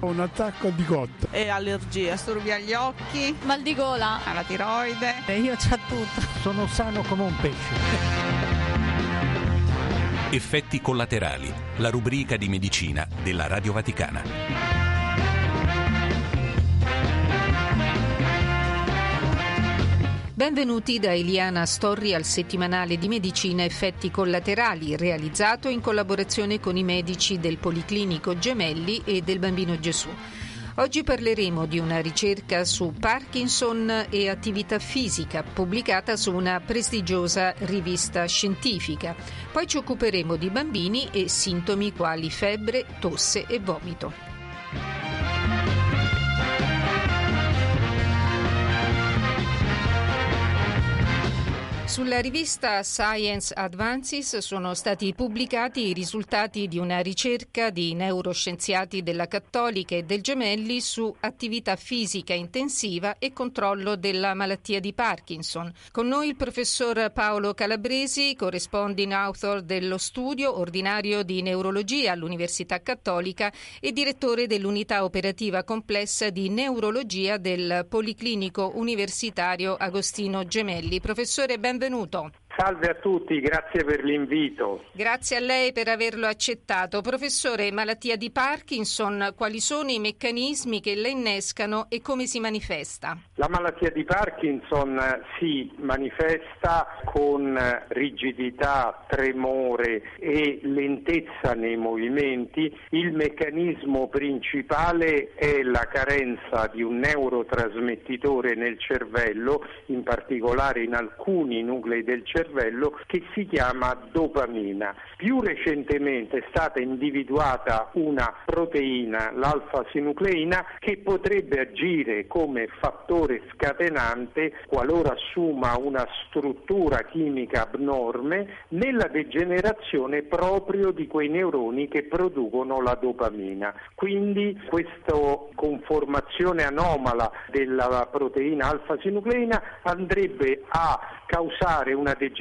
Un attacco di cotta. E allergie, strughi agli occhi, mal di gola, alla tiroide. E io c'ho tutto. Sono sano come un pesce. Effetti collaterali, la rubrica di medicina della Radio Vaticana. Benvenuti da Eliana Storri al settimanale di medicina effetti collaterali realizzato in collaborazione con i medici del Policlinico Gemelli e del Bambino Gesù. Oggi parleremo di una ricerca su Parkinson e attività fisica pubblicata su una prestigiosa rivista scientifica. Poi ci occuperemo di bambini e sintomi quali febbre, tosse e vomito. Sulla rivista Science Advances sono stati pubblicati i risultati di una ricerca di neuroscienziati della Cattolica e del Gemelli su attività fisica intensiva e controllo della malattia di Parkinson. Con noi il professor Paolo Calabresi, corresponding author dello studio, ordinario di neurologia all'Università Cattolica e direttore dell'unità operativa complessa di neurologia del Policlinico Universitario Agostino Gemelli. Professore, benvenuto benvenuto. Salve a tutti, grazie per l'invito. Grazie a lei per averlo accettato. Professore, malattia di Parkinson, quali sono i meccanismi che la innescano e come si manifesta? La malattia di Parkinson si manifesta con rigidità, tremore e lentezza nei movimenti. Il meccanismo principale è la carenza di un neurotrasmettitore nel cervello, in particolare in alcuni nuclei del cervello cervello che si chiama dopamina. Più recentemente è stata individuata una proteina, l'alfa-sinucleina, che potrebbe agire come fattore scatenante qualora assuma una struttura chimica abnorme nella degenerazione proprio di quei neuroni che producono la dopamina. Quindi questa conformazione anomala della proteina alfa-sinucleina andrebbe a causare una degenerazione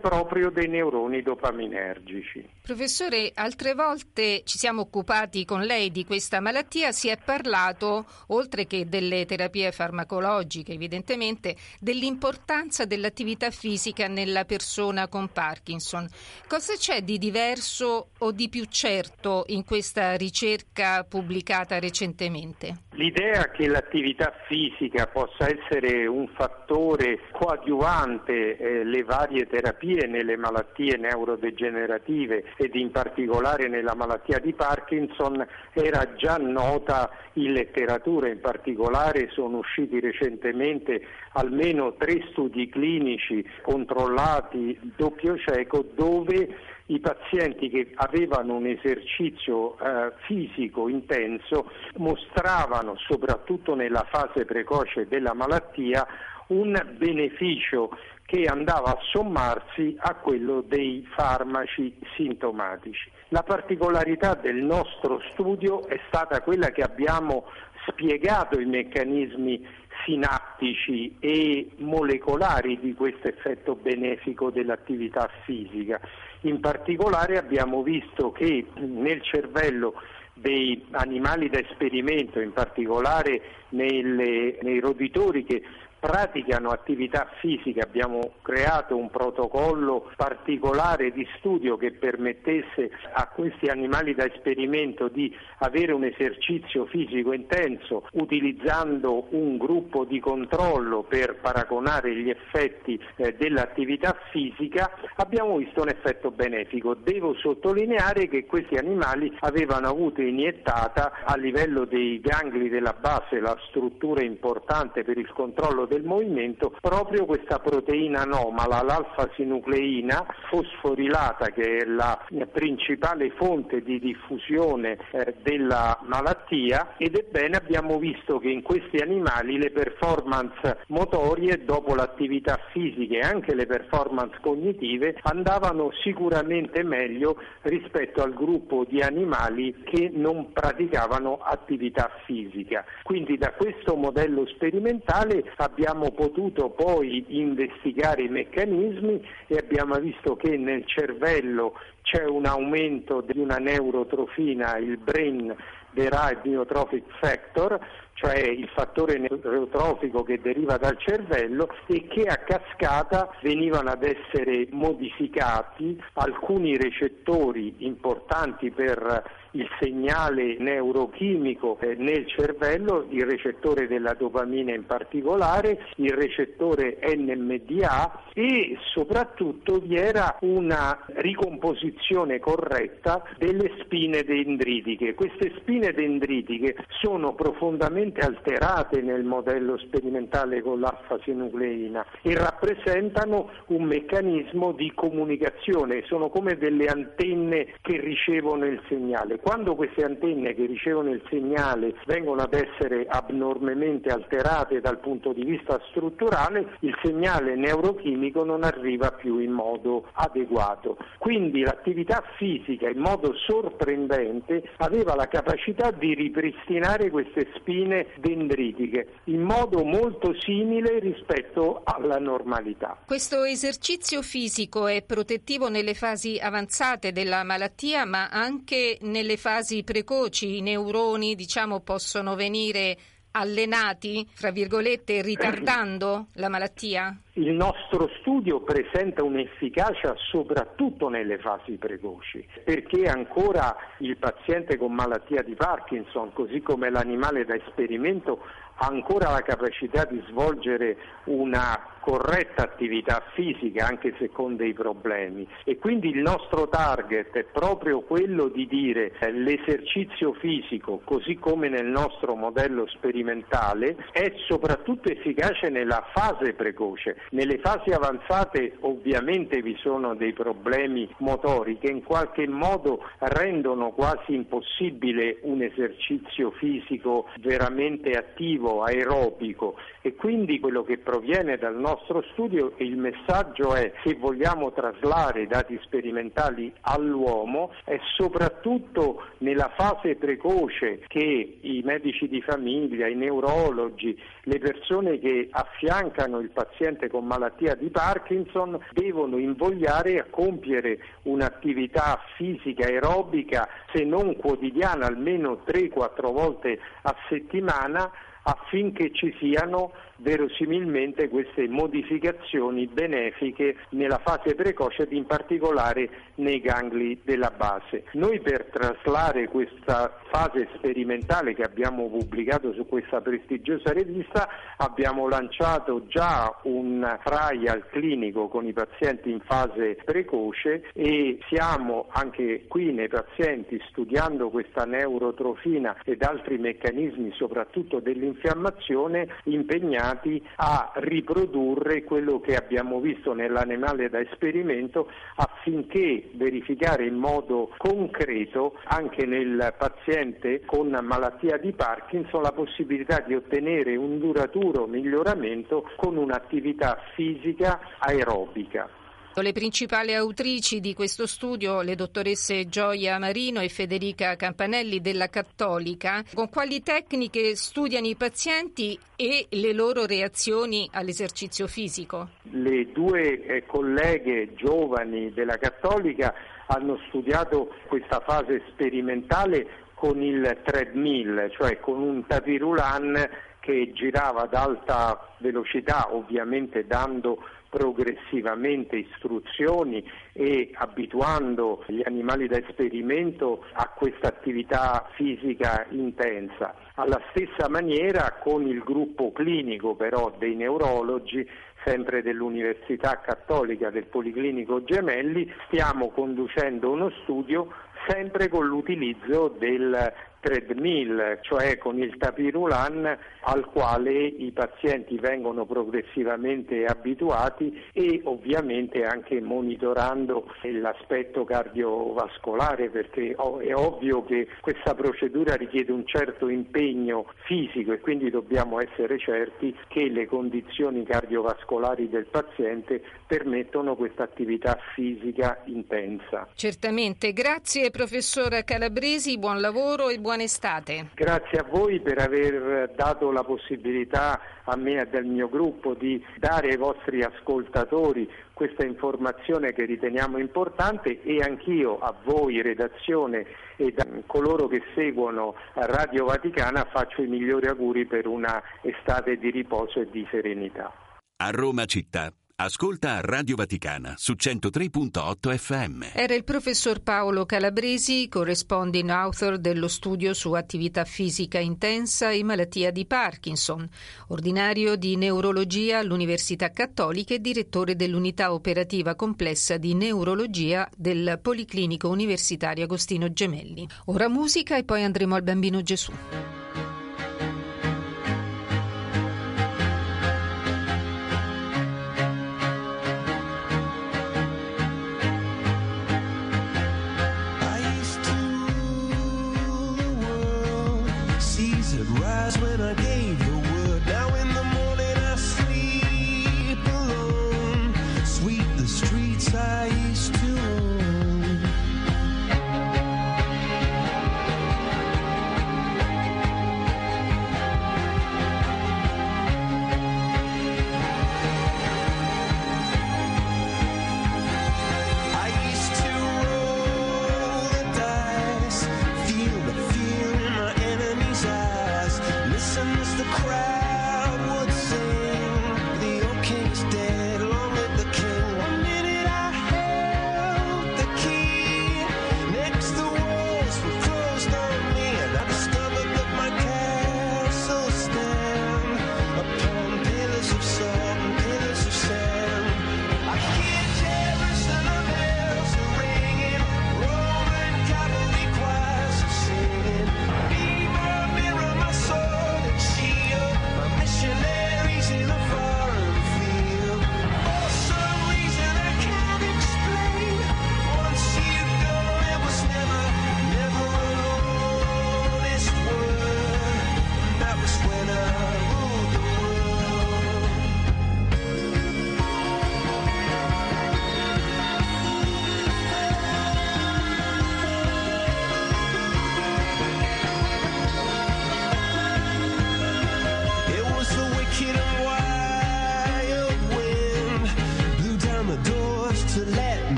proprio dei neuroni dopaminergici. Professore, altre volte ci siamo occupati con lei di questa malattia, si è parlato, oltre che delle terapie farmacologiche evidentemente, dell'importanza dell'attività fisica nella persona con Parkinson. Cosa c'è di diverso o di più certo in questa ricerca pubblicata recentemente? L'idea che l'attività fisica possa essere un fattore coadiuvante eh, le varie terapie nelle malattie neurodegenerative ed in particolare nella malattia di Parkinson era già nota in letteratura, in particolare sono usciti recentemente almeno tre studi clinici controllati doppio cieco dove i pazienti che avevano un esercizio eh, fisico intenso mostravano, soprattutto nella fase precoce della malattia, un beneficio che andava a sommarsi a quello dei farmaci sintomatici. La particolarità del nostro studio è stata quella che abbiamo spiegato i meccanismi sinaptici e molecolari di questo effetto benefico dell'attività fisica. In particolare abbiamo visto che nel cervello dei animali da esperimento, in particolare nelle, nei roditori che praticano attività fisiche, abbiamo creato un protocollo particolare di studio che permettesse a questi animali da esperimento di avere un esercizio fisico intenso utilizzando un gruppo di controllo per paragonare gli effetti eh, dell'attività fisica, abbiamo visto un effetto benefico. Devo sottolineare che questi animali avevano avuto iniettata a livello dei gangli della base, la struttura importante per il controllo del movimento proprio questa proteina anomala, l'alfa-sinucleina fosforilata che è la principale fonte di diffusione eh, della malattia ed ebbene abbiamo visto che in questi animali le performance motorie dopo l'attività fisica e anche le performance cognitive andavano sicuramente meglio rispetto al gruppo di animali che non praticavano attività fisica. Quindi da questo modello sperimentale abbiamo abbiamo potuto poi investigare i meccanismi e abbiamo visto che nel cervello c'è un aumento di una neurotrofina, il brain derived neurotrophic factor, cioè il fattore neurotrofico che deriva dal cervello e che a cascata venivano ad essere modificati alcuni recettori importanti per il segnale neurochimico eh, nel cervello, il recettore della dopamina in particolare, il recettore NMDA e soprattutto vi era una ricomposizione corretta delle spine dendritiche. Queste spine dendritiche sono profondamente alterate nel modello sperimentale con l'alfa-sinucleina e rappresentano un meccanismo di comunicazione, sono come delle antenne che ricevono il segnale. Quando queste antenne che ricevono il segnale vengono ad essere abnormemente alterate dal punto di vista strutturale, il segnale neurochimico non arriva più in modo adeguato. Quindi l'attività fisica in modo sorprendente aveva la capacità di ripristinare queste spine dendritiche in modo molto simile rispetto alla normalità. Questo esercizio fisico è protettivo nelle fasi avanzate della malattia, ma anche nelle fasi precoci. I neuroni, diciamo, possono venire allenati, fra virgolette, ritardando la malattia? Il nostro studio presenta un'efficacia soprattutto nelle fasi precoci, perché ancora il paziente con malattia di Parkinson, così come l'animale da esperimento, ancora la capacità di svolgere una corretta attività fisica anche se con dei problemi. E quindi il nostro target è proprio quello di dire eh, l'esercizio fisico così come nel nostro modello sperimentale è soprattutto efficace nella fase precoce. Nelle fasi avanzate ovviamente vi sono dei problemi motori che in qualche modo rendono quasi impossibile un esercizio fisico veramente attivo, aerobico. E quindi quello che proviene dal nostro studio il messaggio è che vogliamo traslare i dati sperimentali all'uomo è soprattutto nella fase precoce che i medici di famiglia, i neurologi, le persone che affiancano il paziente con malattia di Parkinson devono invogliare a compiere un'attività fisica aerobica se non quotidiana almeno 3-4 volte a settimana affinché ci siano verosimilmente queste modificazioni benefiche nella fase precoce ed in particolare nei gangli della base. Noi per traslare questa fase sperimentale che abbiamo pubblicato su questa prestigiosa rivista abbiamo lanciato già un trial clinico con i pazienti in fase precoce e siamo anche qui nei pazienti studiando questa neurotrofina ed altri meccanismi soprattutto dell'infiammazione impegnati impegnati a riprodurre quello che abbiamo visto nell'animale da esperimento affinché verificare in modo concreto anche nel paziente con malattia di Parkinson la possibilità di ottenere un duraturo miglioramento con un'attività fisica aerobica. Le principali autrici di questo studio, le dottoresse Gioia Marino e Federica Campanelli della Cattolica, con quali tecniche studiano i pazienti e le loro reazioni all'esercizio fisico? Le due eh, colleghe giovani della Cattolica hanno studiato questa fase sperimentale con il treadmill, cioè con un tapirulan che girava ad alta velocità, ovviamente dando progressivamente istruzioni e abituando gli animali da esperimento a questa attività fisica intensa. Alla stessa maniera con il gruppo clinico però dei neurologi sempre dell'Università Cattolica del Policlinico Gemelli, stiamo conducendo uno studio sempre con l'utilizzo del treadmill, cioè con il tapirulan al quale i pazienti vengono progressivamente abituati e ovviamente anche monitorando l'aspetto cardiovascolare perché è ovvio che questa procedura richiede un certo impegno fisico e quindi dobbiamo essere certi che le condizioni cardiovascolari del paziente permettono questa attività fisica intensa. Certamente, grazie professor Calabresi, buon lavoro e buon buona estate. Grazie a voi per aver dato la possibilità a me e del mio gruppo di dare ai vostri ascoltatori questa informazione che riteniamo importante e anch'io a voi redazione e a coloro che seguono Radio Vaticana faccio i migliori auguri per una estate di riposo e di serenità. A Roma città Ascolta Radio Vaticana su 103.8 FM. Era il professor Paolo Calabresi, corresponding author dello studio su attività fisica intensa e malattia di Parkinson, ordinario di neurologia all'Università Cattolica e direttore dell'unità operativa complessa di neurologia del Policlinico Universitario Agostino Gemelli. Ora musica e poi andremo al Bambino Gesù.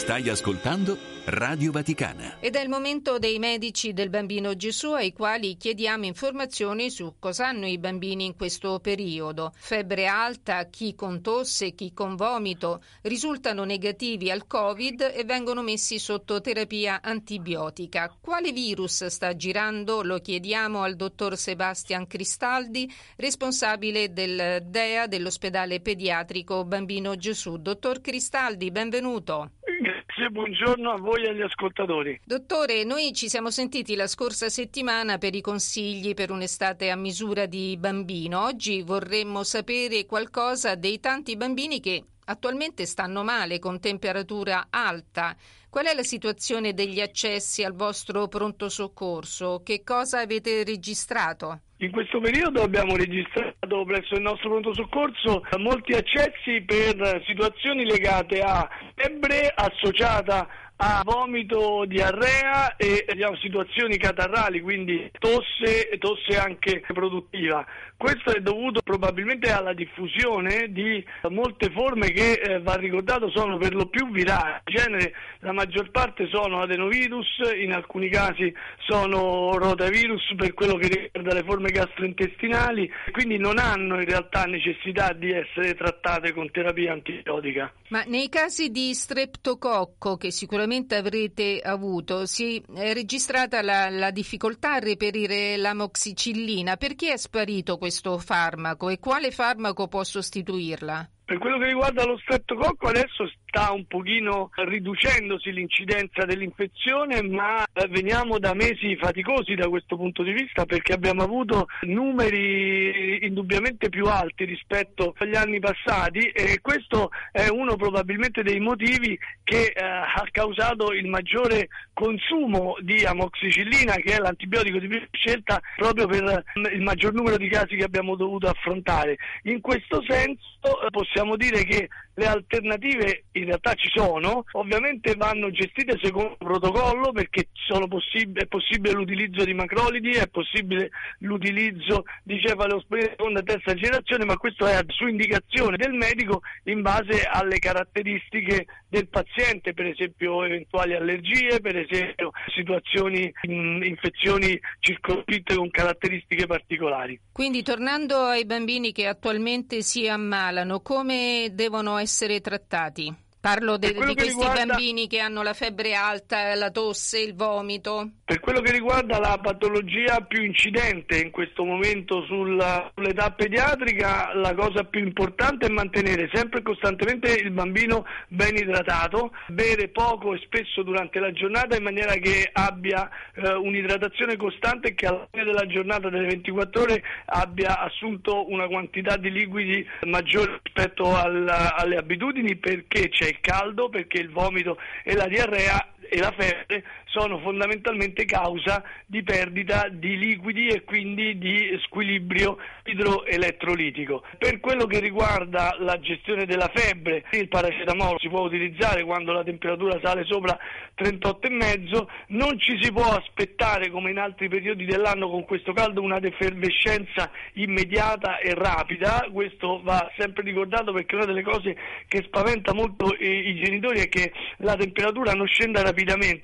Stai ascoltando Radio Vaticana. Ed è il momento dei medici del bambino Gesù ai quali chiediamo informazioni su cosa hanno i bambini in questo periodo. Febbre alta, chi con tosse, chi con vomito risultano negativi al Covid e vengono messi sotto terapia antibiotica. Quale virus sta girando? Lo chiediamo al dottor Sebastian Cristaldi, responsabile del DEA dell'ospedale pediatrico Bambino Gesù. Dottor Cristaldi, benvenuto. Grazie, buongiorno a voi e agli ascoltatori. Dottore, noi ci siamo sentiti la scorsa settimana per i consigli per un'estate a misura di bambino. Oggi vorremmo sapere qualcosa dei tanti bambini che attualmente stanno male con temperatura alta. Qual è la situazione degli accessi al vostro pronto soccorso? Che cosa avete registrato? In questo periodo abbiamo registrato presso il nostro pronto soccorso molti accessi per situazioni legate a febbre associata a vomito, diarrea e situazioni catarrali, quindi tosse, tosse anche produttiva. Questo è dovuto probabilmente alla diffusione di molte forme che, eh, va ricordato, sono per lo più virali. In genere la maggior parte sono adenovirus, in alcuni casi sono rotavirus per quello che riguarda le forme gastrointestinali, quindi non hanno in realtà necessità di essere trattate con terapia antibiotica. Ma nei casi di streptococco che sicuramente avrete avuto, si è registrata la, la difficoltà a reperire l'amoxicillina. Perché è sparito questo farmaco e quale farmaco può sostituirla? Per quello che riguarda lo streptococco adesso sta un pochino riducendosi l'incidenza dell'infezione, ma veniamo da mesi faticosi da questo punto di vista perché abbiamo avuto numeri indubbiamente più alti rispetto agli anni passati e questo è uno probabilmente dei motivi che eh, ha causato il maggiore consumo di amoxicillina che è l'antibiotico di prima scelta proprio per il maggior numero di casi che abbiamo dovuto affrontare. In questo senso eh, possiamo dire che le alternative in realtà ci sono, ovviamente vanno gestite secondo protocollo perché possib- è possibile l'utilizzo di macrolidi, è possibile l'utilizzo di cefalosporina di seconda e terza generazione, ma questo è su indicazione del medico in base alle caratteristiche del paziente, per esempio eventuali allergie, per esempio situazioni, in, infezioni circoscritte con caratteristiche particolari. Quindi tornando ai bambini che attualmente si ammalano, come devono essere trattati? Parlo de- di questi riguarda... bambini che hanno la febbre alta, la tosse, il vomito. Per quello che riguarda la patologia più incidente in questo momento sulla, sull'età pediatrica, la cosa più importante è mantenere sempre e costantemente il bambino ben idratato, bere poco e spesso durante la giornata in maniera che abbia eh, un'idratazione costante e che alla fine della giornata delle 24 ore abbia assunto una quantità di liquidi maggiore rispetto al, alle abitudini perché c'è caldo perché il vomito e la diarrea e la febbre sono fondamentalmente causa di perdita di liquidi e quindi di squilibrio idroelettrolitico. Per quello che riguarda la gestione della febbre, il paracetamolo si può utilizzare quando la temperatura sale sopra 38,5, non ci si può aspettare come in altri periodi dell'anno con questo caldo una defervescenza immediata e rapida, questo va sempre ricordato perché una delle cose che spaventa molto i, genitori è che la temperatura non scenda rapidamente,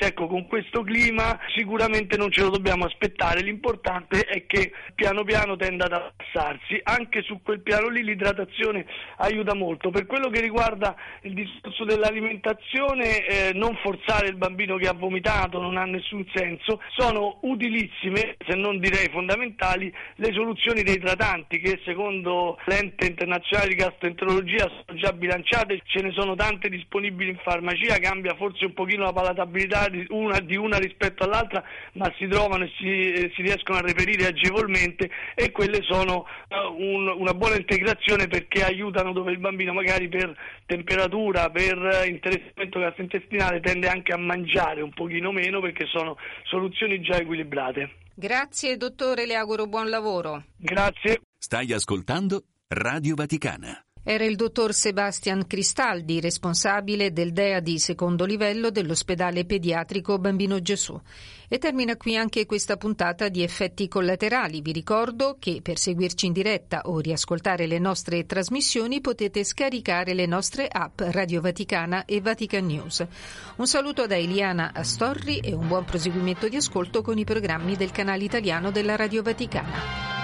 ecco con questo clima sicuramente non ce lo dobbiamo aspettare, l'importante è che piano piano tenda ad abbassarsi, anche su quel piano lì l'idratazione aiuta molto. Per quello che riguarda il discorso dell'alimentazione, eh, non forzare il bambino che ha vomitato, non ha nessun senso, sono utilissime, se non direi fondamentali, le soluzioni dei idratanti che secondo l'ente internazionale di gastroenterologia sono già bilanciate, ce ne sono tante disponibili in farmacia, cambia forse un pochino la palatabilità di una di una rispetto all'altra, ma si trovano e si, eh, si riescono a reperire agevolmente e quelle sono uh, un, una buona integrazione perché aiutano dove il bambino magari per temperatura, per uh, interessamento gastrointestinale tende anche a mangiare un pochino meno perché sono soluzioni già equilibrate. Grazie dottore, le auguro buon lavoro. Grazie. Stai ascoltando Radio Vaticana. Era il dottor Sebastian Cristaldi, responsabile del DEA di secondo livello dell'ospedale pediatrico Bambino Gesù. E termina qui anche questa puntata di effetti collaterali. Vi ricordo che per seguirci in diretta o riascoltare le nostre trasmissioni potete scaricare le nostre app Radio Vaticana e Vatican News. Un saluto da Eliana Astorri e un buon proseguimento di ascolto con i programmi del canale italiano della Radio Vaticana.